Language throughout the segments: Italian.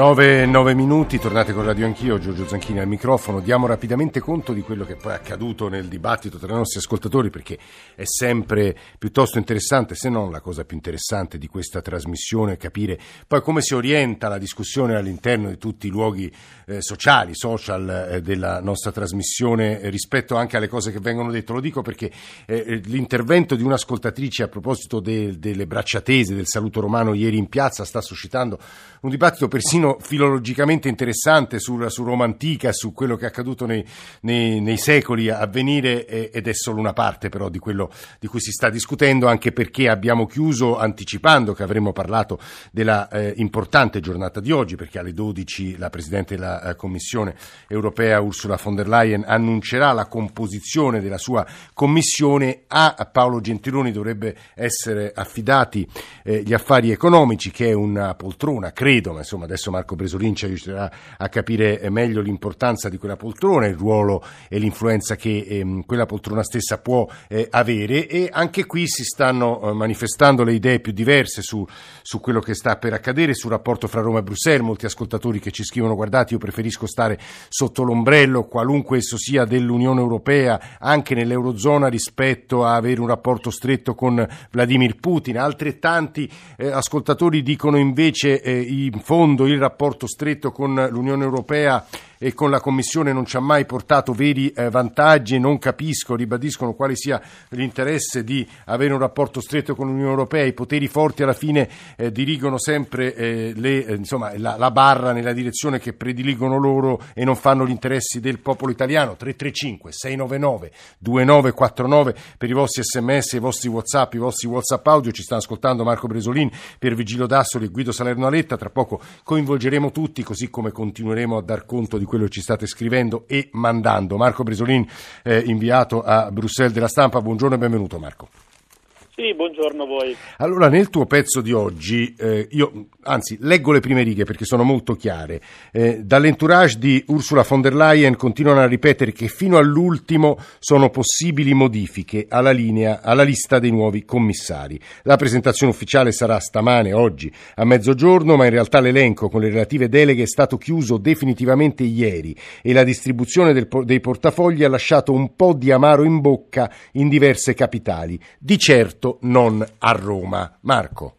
9, 9 minuti, tornate con Radio Anch'io, Giorgio Zanchini al microfono. Diamo rapidamente conto di quello che poi è accaduto nel dibattito tra i nostri ascoltatori perché è sempre piuttosto interessante, se non la cosa più interessante di questa trasmissione, capire poi come si orienta la discussione all'interno di tutti i luoghi eh, sociali, social eh, della nostra trasmissione eh, rispetto anche alle cose che vengono dette. Lo dico perché eh, l'intervento di un'ascoltatrice a proposito de, delle braccia tese, del saluto romano ieri in piazza sta suscitando un dibattito persino filologicamente interessante sul, su Roma antica, su quello che è accaduto nei, nei, nei secoli a venire ed è solo una parte però di quello di cui si sta discutendo, anche perché abbiamo chiuso anticipando che avremmo parlato della eh, importante giornata di oggi, perché alle 12 la Presidente della eh, Commissione europea Ursula von der Leyen annuncerà la composizione della sua Commissione. A Paolo Gentiloni dovrebbe essere affidati eh, gli affari economici, che è una poltrona, credo, ma insomma adesso Marco Bresolin ci aiuterà a capire meglio l'importanza di quella poltrona, il ruolo e l'influenza che ehm, quella poltrona stessa può eh, avere. E anche qui si stanno eh, manifestando le idee più diverse su, su, quello che sta per accadere, sul rapporto fra Roma e Bruxelles, molti ascoltatori che ci scrivono guardate io preferisco stare sotto l'ombrello, qualunque esso sia dell'Unione Europea, anche nell'Eurozona rispetto a avere un rapporto stretto con Vladimir Putin, altrettanti eh, ascoltatori dicono invece eh, in fondo il rapporto stretto con l'Unione Europea e con la Commissione non ci ha mai portato veri eh, vantaggi e non capisco, ribadiscono quale sia l'interesse di avere un rapporto stretto con l'Unione Europea, i poteri forti alla fine eh, dirigono sempre eh, le, eh, insomma, la, la, barra nella direzione che prediligono loro e non fanno gli interessi del popolo italiano. 335 699 2949 per i vostri sms, i vostri whatsapp, i vostri whatsapp audio, ci stanno ascoltando Marco Bresolin per Vigilio Dassoli e Guido Salerno Aletta, tra poco coinvolgeremo tutti così come continueremo a dar conto di quello che ci state scrivendo e mandando. Marco Bresolin, eh, inviato a Bruxelles della stampa, buongiorno e benvenuto Marco. Sì, buongiorno a voi. Allora, nel tuo pezzo di oggi, eh, io anzi leggo le prime righe perché sono molto chiare. Eh, dall'entourage di Ursula von der Leyen continuano a ripetere che fino all'ultimo sono possibili modifiche alla, linea, alla lista dei nuovi commissari. La presentazione ufficiale sarà stamane, oggi, a mezzogiorno, ma in realtà l'elenco con le relative deleghe è stato chiuso definitivamente ieri e la distribuzione del, dei portafogli ha lasciato un po' di amaro in bocca in diverse capitali. Di certo non a Roma. Marco.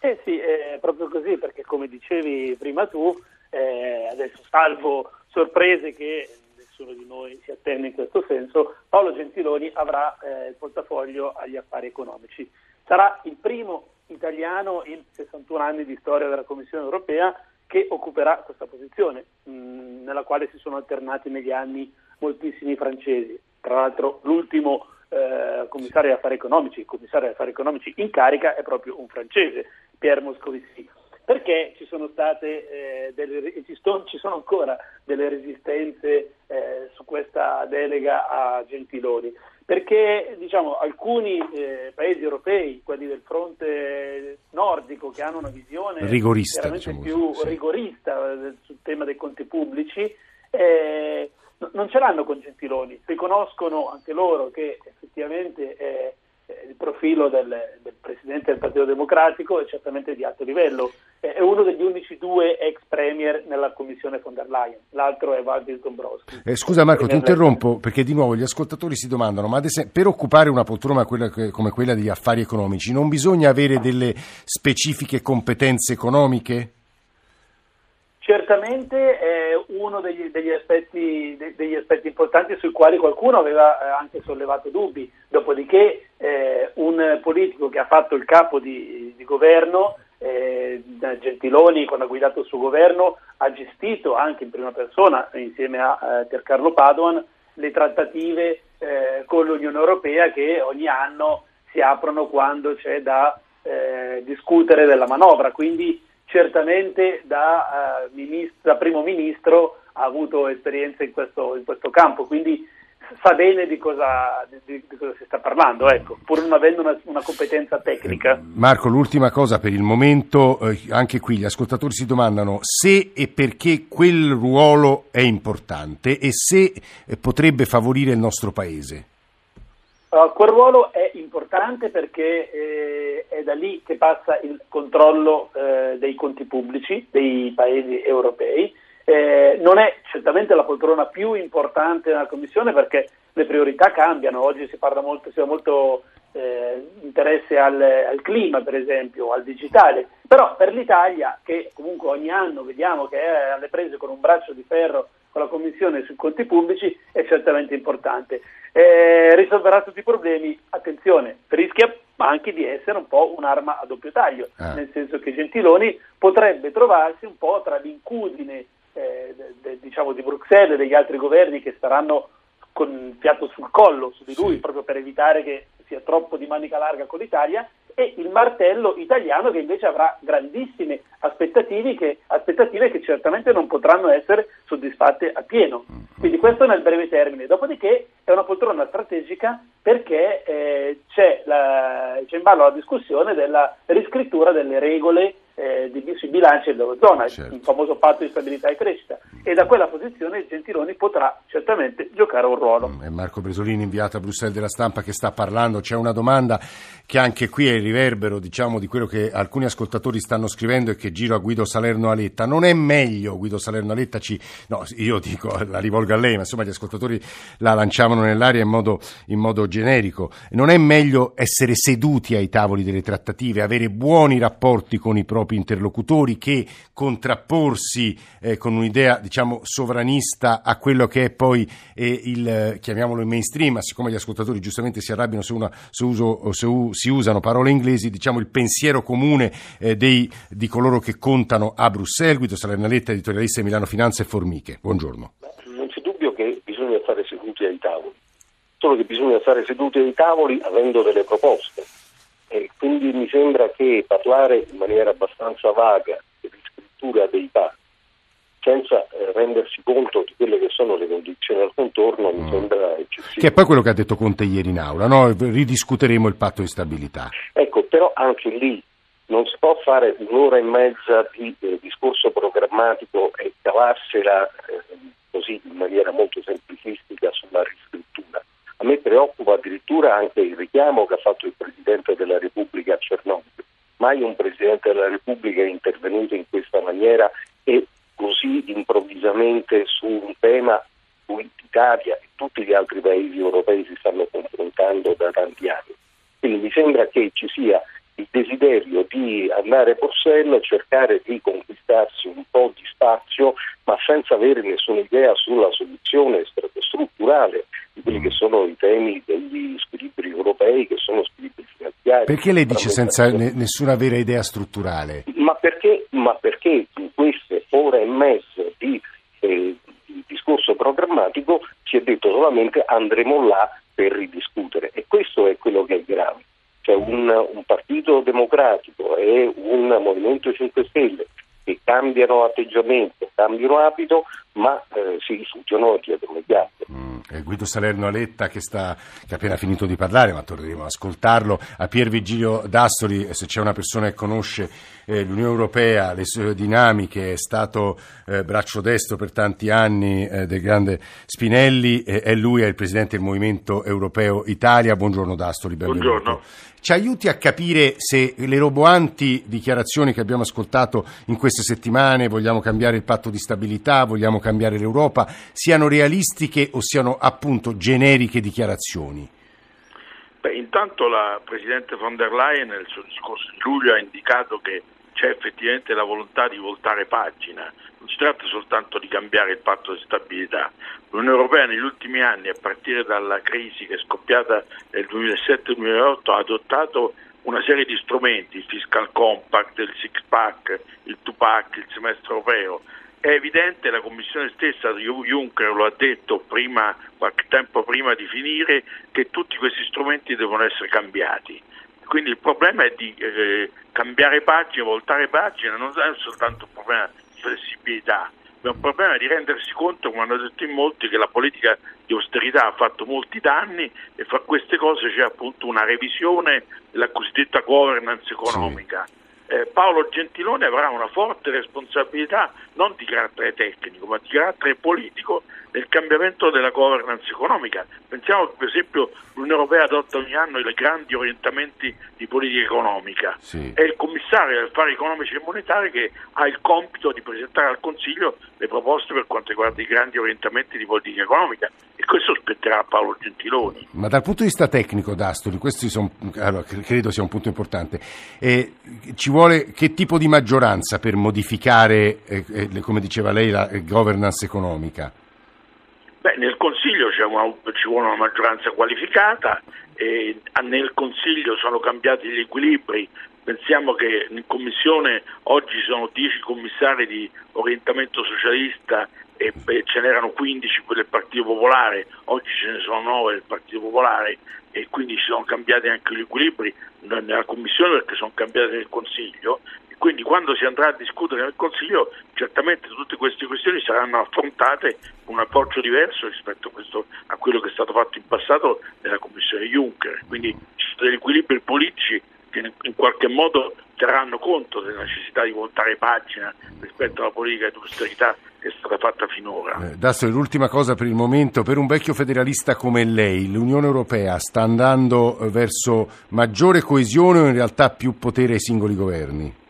Eh sì, è proprio così, perché come dicevi prima tu, eh, adesso salvo sorprese che nessuno di noi si attende in questo senso, Paolo Gentiloni avrà eh, il portafoglio agli affari economici. Sarà il primo italiano in 61 anni di storia della Commissione europea che occuperà questa posizione, mh, nella quale si sono alternati negli anni moltissimi francesi. Tra l'altro l'ultimo eh, commissario agli affari economici, il commissario agli affari economici in carica è proprio un francese, Pierre Moscovici. Perché ci sono state eh, delle, ci, sto, ci, sono ancora delle resistenze eh, su questa delega a Gentiloni? Perché diciamo, alcuni eh, paesi europei, quelli del fronte nordico, che hanno una visione rigorista, diciamo più sì. rigorista eh, sul tema dei conti pubblici, eh, non ce l'hanno con Gentiloni, riconoscono anche loro che effettivamente è, il profilo del, del, Presidente del Partito Democratico è certamente di alto livello. È uno degli unici due ex premier nella commissione von der Leyen, l'altro è Valdis Dombrovski. Eh, scusa Marco, ti interrompo perché di nuovo gli ascoltatori si domandano, ma esempio, per occupare una poltrona come quella degli affari economici non bisogna avere delle specifiche competenze economiche? Certamente è uno degli, degli, aspetti, degli, aspetti, importanti sui quali qualcuno aveva eh, anche sollevato dubbi, dopodiché eh, un politico che ha fatto il capo di, di governo, eh, Gentiloni, quando ha guidato il suo governo, ha gestito anche in prima persona, insieme a eh, Piercarlo Padoan, le trattative eh, con l'Unione Europea che ogni anno si aprono quando c'è da eh, discutere della manovra. Quindi certamente da, uh, ministro, da primo ministro ha avuto esperienza in questo, in questo campo, quindi sa bene di cosa, di, di cosa, si sta parlando, ecco, pur non avendo una, una competenza tecnica. Marco, l'ultima cosa per il momento, eh, anche qui gli ascoltatori si domandano se e perché quel ruolo è importante e se eh, potrebbe favorire il nostro Paese. Uh, quel ruolo è importante perché eh, è da lì che passa il controllo eh, dei conti pubblici dei paesi europei. Eh, non è certamente la poltrona più importante nella Commissione perché le priorità cambiano. Oggi si parla molto, si ha molto eh, interesse al, al, clima, per esempio, al digitale. Però per l'Italia, che comunque ogni anno vediamo che è alle prese con un braccio di ferro con la Commissione sui conti pubblici, è certamente importante eh, risolverà tutti i problemi, attenzione, rischia anche di essere un po' un'arma a doppio taglio, ah. nel senso che Gentiloni potrebbe trovarsi un po' tra l'incudine eh, de, de, diciamo di Bruxelles e degli altri governi che staranno con il fiato sul collo su di lui, sì. proprio per evitare che sia troppo di manica larga con l'Italia, e il martello italiano che invece avrà grandissime aspettative che, aspettative che certamente non potranno essere soddisfatte a pieno. Quindi questo nel breve termine. Dopodiché è una poltrona strategica perché eh, c'è, la, c'è in ballo la discussione della riscrittura delle regole eh, di, sui bilanci dell'Eurozona, certo. il famoso patto di stabilità e crescita. E da quella posizione Gentiloni potrà certamente giocare un ruolo. È Marco Bresolini, inviato a Bruxelles della stampa, che sta parlando. C'è una domanda che anche qui è il riverbero diciamo, di quello che alcuni ascoltatori stanno scrivendo e che giro a Guido Salerno Aletta. Non è meglio, Guido Salerno Aletta, ci... no, io dico, la rivolgo a lei, ma insomma gli ascoltatori la lanciavano nell'aria in modo, in modo generico. Non è meglio essere seduti ai tavoli delle trattative, avere buoni rapporti con i propri propri interlocutori che contrapporsi eh, con un'idea diciamo sovranista a quello che è poi eh, il chiamiamolo il mainstream, ma siccome gli ascoltatori giustamente si arrabbiano se, una, se, uso, se u, si usano parole inglesi, diciamo il pensiero comune eh, dei, di coloro che contano a Bruxelles, Guido Salernaletta, editorialista di Milano Finanza e Formiche. Buongiorno. Non c'è dubbio che bisogna stare seduti ai tavoli, solo che bisogna stare seduti ai tavoli avendo delle proposte e quindi mi sembra che parlare in maniera abbastanza vaga di scrittura dei patti senza eh, rendersi conto di quelle che sono le condizioni al contorno mi mm. sembra eccessivo. Che è poi quello che ha detto Conte ieri in aula, no? ridiscuteremo il patto di stabilità. Ecco, però anche lì non si può fare un'ora e mezza di eh, discorso programmatico e cavarsela eh, così in maniera molto semplicistica sulla riscrittura. A me preoccupa addirittura anche il richiamo che ha fatto il Presidente della Repubblica a Cernobbio. Mai un Presidente della Repubblica è intervenuto in questa maniera e così improvvisamente su un tema cui l'Italia e tutti gli altri paesi europei si stanno confrontando da tanti anni. Quindi mi sembra che ci sia il desiderio di andare a Bruxelles, cercare di conquistarsi un po' di spazio, ma senza avere nessuna idea sulla soluzione strutturale di quelli che sono i temi degli squilibri europei, che sono squilibri finanziari. Perché lei dice senza nessuna vera idea strutturale? Ma perché, ma perché in queste ore e mezzo di, eh, di discorso programmatico si è detto solamente andremo là per ridiscutere e questo è quello che è grave. Cioè un, un partito democratico e un Movimento 5 Stelle che cambiano atteggiamento, cambiano abito, ma eh, si rifugiano dietro le gambe. Mm, Guido Salerno Aletta che, sta, che, ha appena finito di parlare, ma torneremo ad ascoltarlo. A Pier Vigilio D'Astoli, se c'è una persona che conosce eh, l'Unione Europea, le sue dinamiche, è stato eh, braccio destro per tanti anni eh, del grande Spinelli, è lui, è il Presidente del Movimento Europeo Italia. Buongiorno D'Astoli, benvenuto. Buongiorno ci aiuti a capire se le roboanti dichiarazioni che abbiamo ascoltato in queste settimane, vogliamo cambiare il patto di stabilità, vogliamo cambiare l'Europa, siano realistiche o siano appunto generiche dichiarazioni? Beh, intanto la Presidente von der Leyen nel suo discorso di luglio ha indicato che c'è effettivamente la volontà di voltare pagina, non si tratta soltanto di cambiare il patto di stabilità. L'Unione Europea negli ultimi anni, a partire dalla crisi che è scoppiata nel 2007-2008, ha adottato una serie di strumenti, il fiscal compact, il six pack, il two pack, il semestre europeo. È evidente, la Commissione stessa, Juncker lo ha detto prima, qualche tempo prima di finire, che tutti questi strumenti devono essere cambiati. Quindi il problema è di eh, cambiare pagina, voltare pagina, non è soltanto un problema flessibilità, ma è un problema di rendersi conto, come hanno detto in molti, che la politica di austerità ha fatto molti danni e fra queste cose c'è appunto una revisione della cosiddetta governance economica. Sì. Eh, Paolo Gentiloni avrà una forte responsabilità non di carattere tecnico ma di carattere politico nel cambiamento della governance economica. Pensiamo che per esempio l'Unione Europea adotta ogni anno i grandi orientamenti di politica economica. Sì. È il commissario degli affari economici e monetari che ha il compito di presentare al Consiglio le proposte per quanto riguarda i grandi orientamenti di politica economica e questo spetterà a Paolo Gentiloni. Ma dal punto di vista tecnico, D'Astoli, questo sono, allora, credo sia un punto importante. Eh, ci vuole che tipo di maggioranza per modificare, eh, eh, come diceva lei, la governance economica? Beh, nel Consiglio una, ci vuole una maggioranza qualificata, e nel Consiglio sono cambiati gli equilibri. Pensiamo che in Commissione oggi sono 10 commissari di orientamento socialista e ce n'erano 15 quelli del Partito Popolare, oggi ce ne sono 9 del Partito Popolare e quindi si sono cambiati anche gli equilibri nella Commissione perché sono cambiati nel Consiglio quindi quando si andrà a discutere nel Consiglio certamente tutte queste questioni saranno affrontate con un approccio diverso rispetto a, questo, a quello che è stato fatto in passato nella Commissione Juncker. Quindi ci sono degli equilibri politici che in qualche modo terranno conto della necessità di voltare pagina rispetto alla politica di austerità che è stata fatta finora. Eh, Dasso, l'ultima cosa per il momento, per un vecchio federalista come lei, l'Unione Europea sta andando eh, verso maggiore coesione o in realtà più potere ai singoli governi?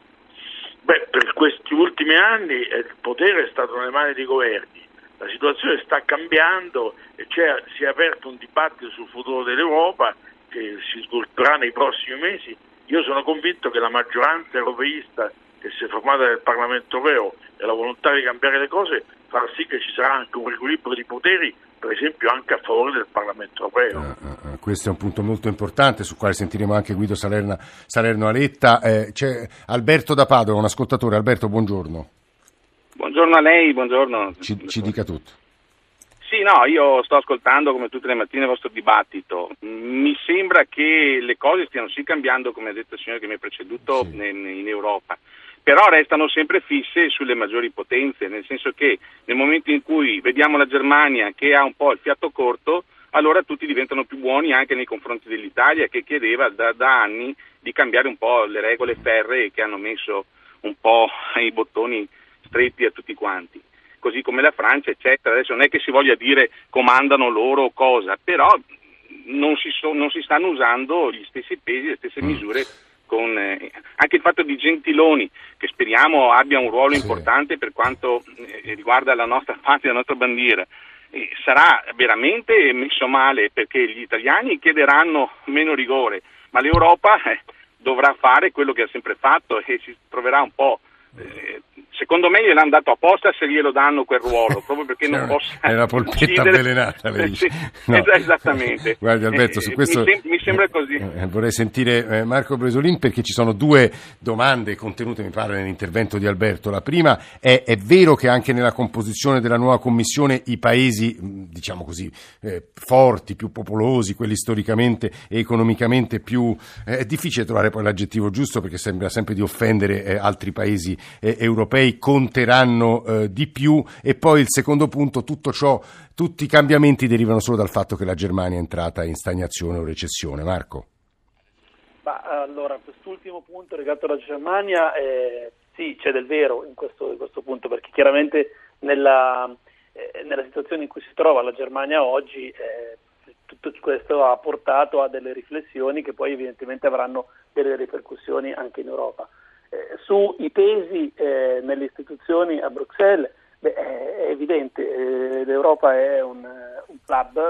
Ultimi anni il potere è stato nelle mani dei governi, la situazione sta cambiando e si è aperto un dibattito sul futuro dell'Europa che si svolgerà nei prossimi mesi. Io sono convinto che la maggioranza europeista che si è formata nel Parlamento europeo e la volontà di cambiare le cose farà sì che ci sarà anche un riequilibrio di poteri, per esempio anche a favore del Parlamento europeo. Questo è un punto molto importante sul quale sentiremo anche Guido Salerna, Salerno Aletta. Eh, c'è Alberto da Padova, un ascoltatore. Alberto, buongiorno. Buongiorno a lei, buongiorno. Ci, ci dica tutto. Sì, no, io sto ascoltando come tutte le mattine il vostro dibattito. Mi sembra che le cose stiano sì cambiando, come ha detto il signore che mi ha preceduto, sì. in, in Europa però restano sempre fisse sulle maggiori potenze, nel senso che nel momento in cui vediamo la Germania che ha un po' il fiato corto, allora tutti diventano più buoni anche nei confronti dell'Italia che chiedeva da, da anni di cambiare un po' le regole ferree che hanno messo un po' i bottoni stretti a tutti quanti. Così come la Francia, eccetera. Adesso non è che si voglia dire comandano loro cosa, però non si, so, non si stanno usando gli stessi pesi, le stesse mm. misure con eh, anche il fatto di Gentiloni, che speriamo abbia un ruolo sì. importante per quanto eh, riguarda la nostra patria, la nostra bandiera, eh, sarà veramente messo male perché gli italiani chiederanno meno rigore, ma l'Europa eh, dovrà fare quello che ha sempre fatto e si troverà un po' secondo me gliel'hanno dato apposta se glielo danno quel ruolo, proprio perché non possa... È una polpetta uccidere. avvelenata, lei dice. No. Esattamente. Guardi Alberto, su questo... Mi, sem- mi sembra così. Eh, vorrei sentire eh, Marco Bresolin perché ci sono due domande contenute, mi pare, nell'intervento di Alberto. La prima è, è vero che anche nella composizione della nuova Commissione i paesi, diciamo così, eh, forti, più popolosi, quelli storicamente e economicamente più... Eh, è difficile trovare poi l'aggettivo giusto perché sembra sempre di offendere eh, altri paesi europei conteranno eh, di più e poi il secondo punto, tutto ciò, tutti i cambiamenti derivano solo dal fatto che la Germania è entrata in stagnazione o recessione. Marco? Ma, allora, quest'ultimo punto legato alla Germania, eh, sì, c'è del vero in questo, in questo punto, perché chiaramente nella, eh, nella, situazione in cui si trova la Germania oggi, eh, tutto questo ha portato a delle riflessioni che poi evidentemente avranno delle ripercussioni anche in Europa. Eh, sui pesi eh, nelle istituzioni a Bruxelles, beh, è evidente, eh, l'Europa è un, un club,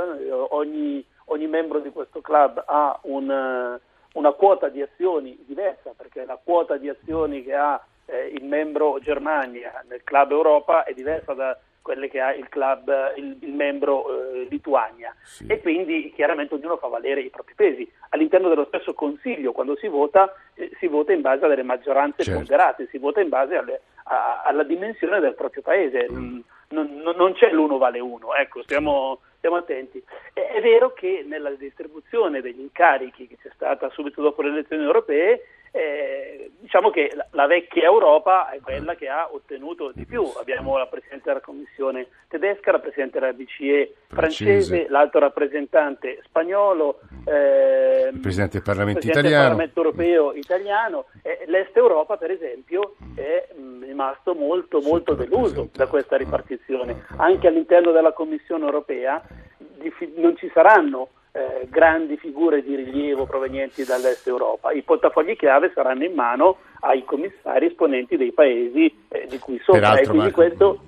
ogni, ogni, membro di questo club ha un, una quota di azioni diversa, perché la quota di azioni che ha eh, il membro Germania nel club Europa è diversa da quelle che ha il club, il, il membro eh, Lituania sì. e quindi chiaramente ognuno fa valere i propri pesi. All'interno dello stesso Consiglio quando si vota eh, si vota in base a delle maggioranze certo. ponderate, si vota in base alle, a, alla dimensione del proprio paese, mm. non, non, non, c'è l'uno vale uno, ecco, stiamo, stiamo attenti. È, è vero che nella distribuzione degli incarichi che c'è stata subito dopo le elezioni europee eh, diciamo che la, la, vecchia Europa è quella che ha ottenuto di più. Abbiamo la Presidente della Commissione tedesca, la Presidente della BCE francese, francese l'alto rappresentante spagnolo, eh, ehm, Presidente del Parlamento Presidente italiano. del Parlamento europeo italiano. Eh, L'Est Europa, per esempio, è mh, rimasto molto, molto deluso da questa ripartizione. Anche all'interno della Commissione europea non ci saranno eh, grandi figure di rilievo provenienti dall'Est Europa. I portafogli chiave saranno in mano ai commissari esponenti dei paesi eh, di cui sono. E Peraltro, quindi Marco, questo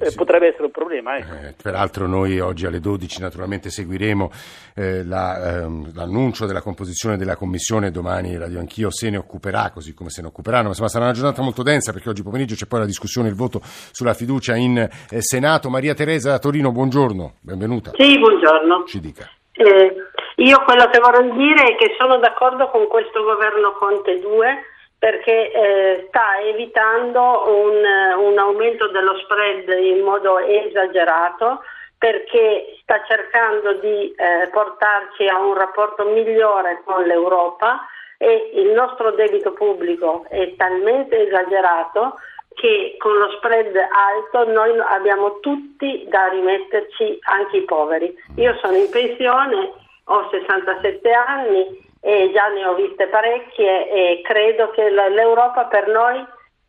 eh, sì. potrebbe essere un problema. ecco. Eh, peraltro noi oggi alle 12 naturalmente seguiremo eh, la, ehm, l'annuncio della composizione della commissione, domani Radio Anch'io se ne occuperà, così come se ne occuperanno, insomma sarà una giornata molto densa perché oggi pomeriggio c'è poi la discussione, il voto sulla fiducia in eh, Senato. Maria Teresa da Torino, buongiorno, benvenuta. Sì, buongiorno. Ci dica. Eh, io quello che vorrei dire è che sono d'accordo con questo governo Conte 2 perché eh, sta evitando un, eh, un aumento dello spread in modo esagerato perché sta cercando di eh, portarci a un rapporto migliore con l'Europa e il nostro debito pubblico è talmente esagerato che con lo spread alto noi abbiamo tutti da rimetterci, anche i poveri. Io sono in pensione, ho 67 anni e già ne ho viste parecchie e credo che l'Europa per noi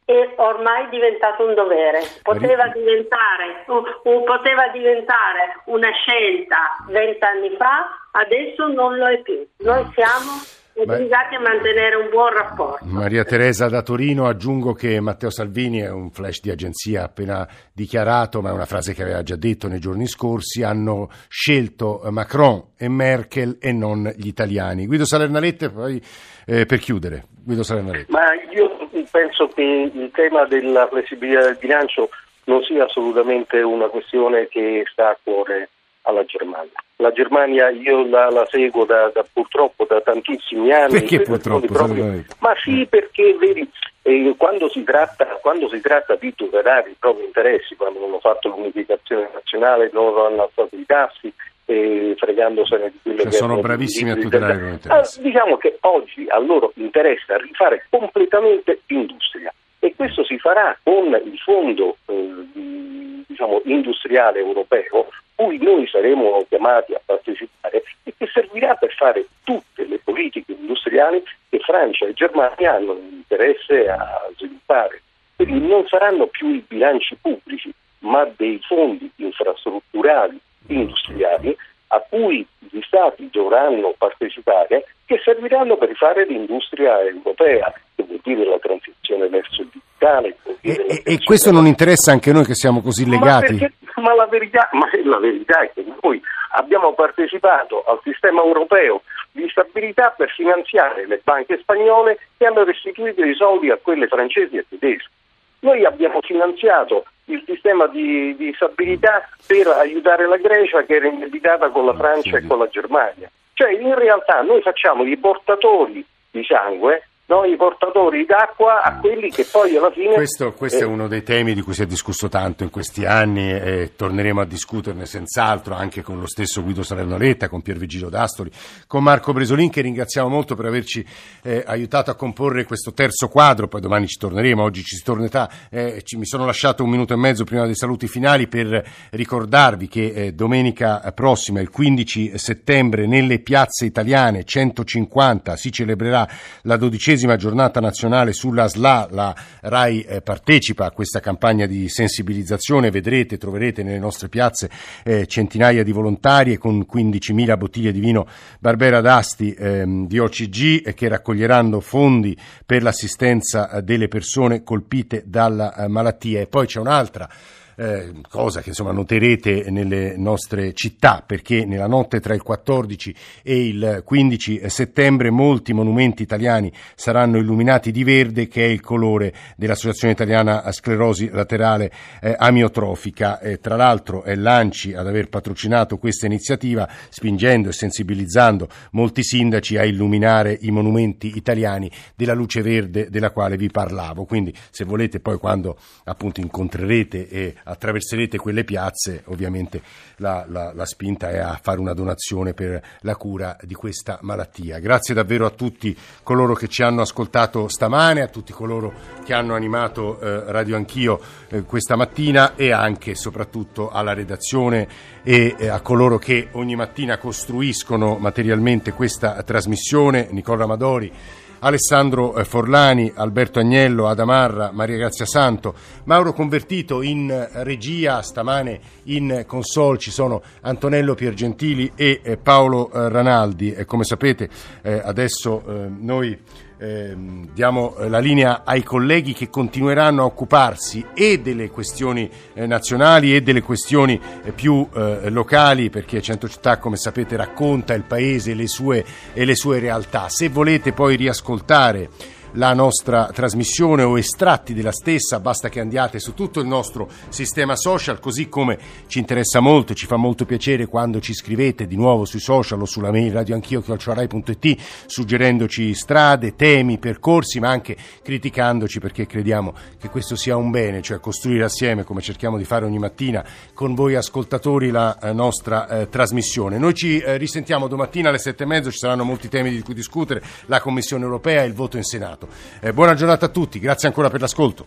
è ormai diventato un dovere. Poteva diventare, poteva diventare una scelta vent'anni fa, adesso non lo è più. Noi siamo obbligati a mantenere un buon rapporto. Maria Teresa da Torino, aggiungo che Matteo Salvini è un flash di agenzia appena dichiarato, ma è una frase che aveva già detto nei giorni scorsi, hanno scelto Macron e Merkel e non gli italiani. Guido Salernarette, poi eh, per chiudere, Guido Salernarette. Ma io penso che il tema della flessibilità del bilancio non sia assolutamente una questione che sta a cuore alla Germania. La Germania io la, la seguo da, da- purtroppo da tantissimi anni. Perché per purtroppo, proprio-? Ma sì, perché vedi, eh, quando, si tratta, quando si tratta di tutelare i propri interessi, quando hanno fatto l'unificazione nazionale, loro hanno alzato i tassi, eh, fregandosene di quello Cioè, che sono bravissimi a tutelare i loro Ah, interessi. diciamo che oggi a loro interessa rifare completamente l'industria e questo si farà con il fondo eh, di- diciamo, industriale europeo cui noi saremo chiamati a partecipare e che servirà per fare tutte le politiche industriali che Francia e Germania hanno interesse a sviluppare. Quindi non saranno più i bilanci pubblici, ma dei fondi infrastrutturali industriali a cui gli Stati dovranno partecipare che serviranno per rifare l'industria europea, che vuol dire la transizione verso il digitale. E, e- questo non interessa anche noi che siamo così legati? perché- ma la, verità, ma la verità è che noi abbiamo partecipato al sistema europeo di stabilità per finanziare le banche spagnole che hanno restituito i soldi a quelle francesi e tedesche. Noi abbiamo finanziato il sistema di, di stabilità per aiutare la Grecia che era indebitata con la Francia e con la Germania. Cioè in realtà noi facciamo i portatori di sangue, no? i portatori d'acqua a quelli che poi alla fine... Questo, questo è eh, uno dei temi di cui si è discusso tanto in questi anni e torneremo a discuterne senz'altro anche con lo stesso Guido Salernoletta, con Piervigino D'Astoli, con Marco Bresolin che ringraziamo molto per averci eh, aiutato a comporre questo terzo quadro, poi domani ci torneremo, oggi ci si tornerà, eh, ci- mi sono lasciato un minuto e mezzo prima dei saluti finali per ricordarvi che eh, domenica prossima, il 15 settembre, nelle piazze italiane 150 si celebrerà la dodicesima giornata nazionale sulla SLA, la RAI eh, partecipa a questa campagna di sensibilizzazione, vedrete, troverete nelle nostre piazze eh, centinaia di volontari e con 15.000 bottiglie di vino Barbera d'Asti ehm, di OCG eh, che raccoglieranno fondi per l'assistenza eh, delle persone colpite dalla eh, malattia. E poi c'è un'altra eh, cosa che insomma noterete nelle nostre città perché nella notte tra il 14 e il 15 settembre molti monumenti italiani saranno illuminati di verde che è il colore dell'Associazione Italiana Sclerosi Laterale eh, Amiotrofica. Eh, tra l'altro è l'ANCI ad aver patrocinato questa iniziativa spingendo e sensibilizzando molti sindaci a illuminare i monumenti italiani della luce verde della quale vi parlavo. Quindi se volete poi quando appunto incontrerete e attraverserete quelle piazze, ovviamente la, la, la spinta è a fare una donazione per la cura di questa malattia. Grazie davvero a tutti coloro che ci hanno ascoltato stamane, a tutti coloro che hanno animato eh, Radio Anch'io eh, questa mattina e anche e soprattutto alla redazione e eh, a coloro che ogni mattina costruiscono materialmente questa trasmissione, Nicola Amadori, Alessandro eh, Forlani, Alberto Agnello, Adamarra, Maria Grazia Santo, Mauro Convertito in eh, regia, stamane in console ci sono Antonello Piergentili e Paolo Ranaldi. Come sapete adesso noi eh, diamo la linea ai colleghi che continueranno a occuparsi e delle questioni eh, nazionali e delle questioni eh, più eh, locali, perché Cento Città, come sapete, racconta il paese le sue, e le sue realtà. Se volete poi riascoltare la nostra trasmissione o estratti della stessa, basta che andiate su tutto il nostro sistema social, così come ci interessa molto e ci fa molto piacere quando ci scrivete di nuovo sui social o sulla mail radioanchio.it suggerendoci strade, temi, percorsi, ma anche criticandoci perché crediamo che questo sia un bene, cioè costruire assieme, come cerchiamo di fare ogni mattina con voi ascoltatori, la eh, nostra eh, trasmissione. Noi ci eh, risentiamo domattina alle sette e mezzo, ci saranno molti temi di cui discutere, la Commissione europea e il voto in Senato. Eh, buona giornata a tutti, grazie ancora per l'ascolto.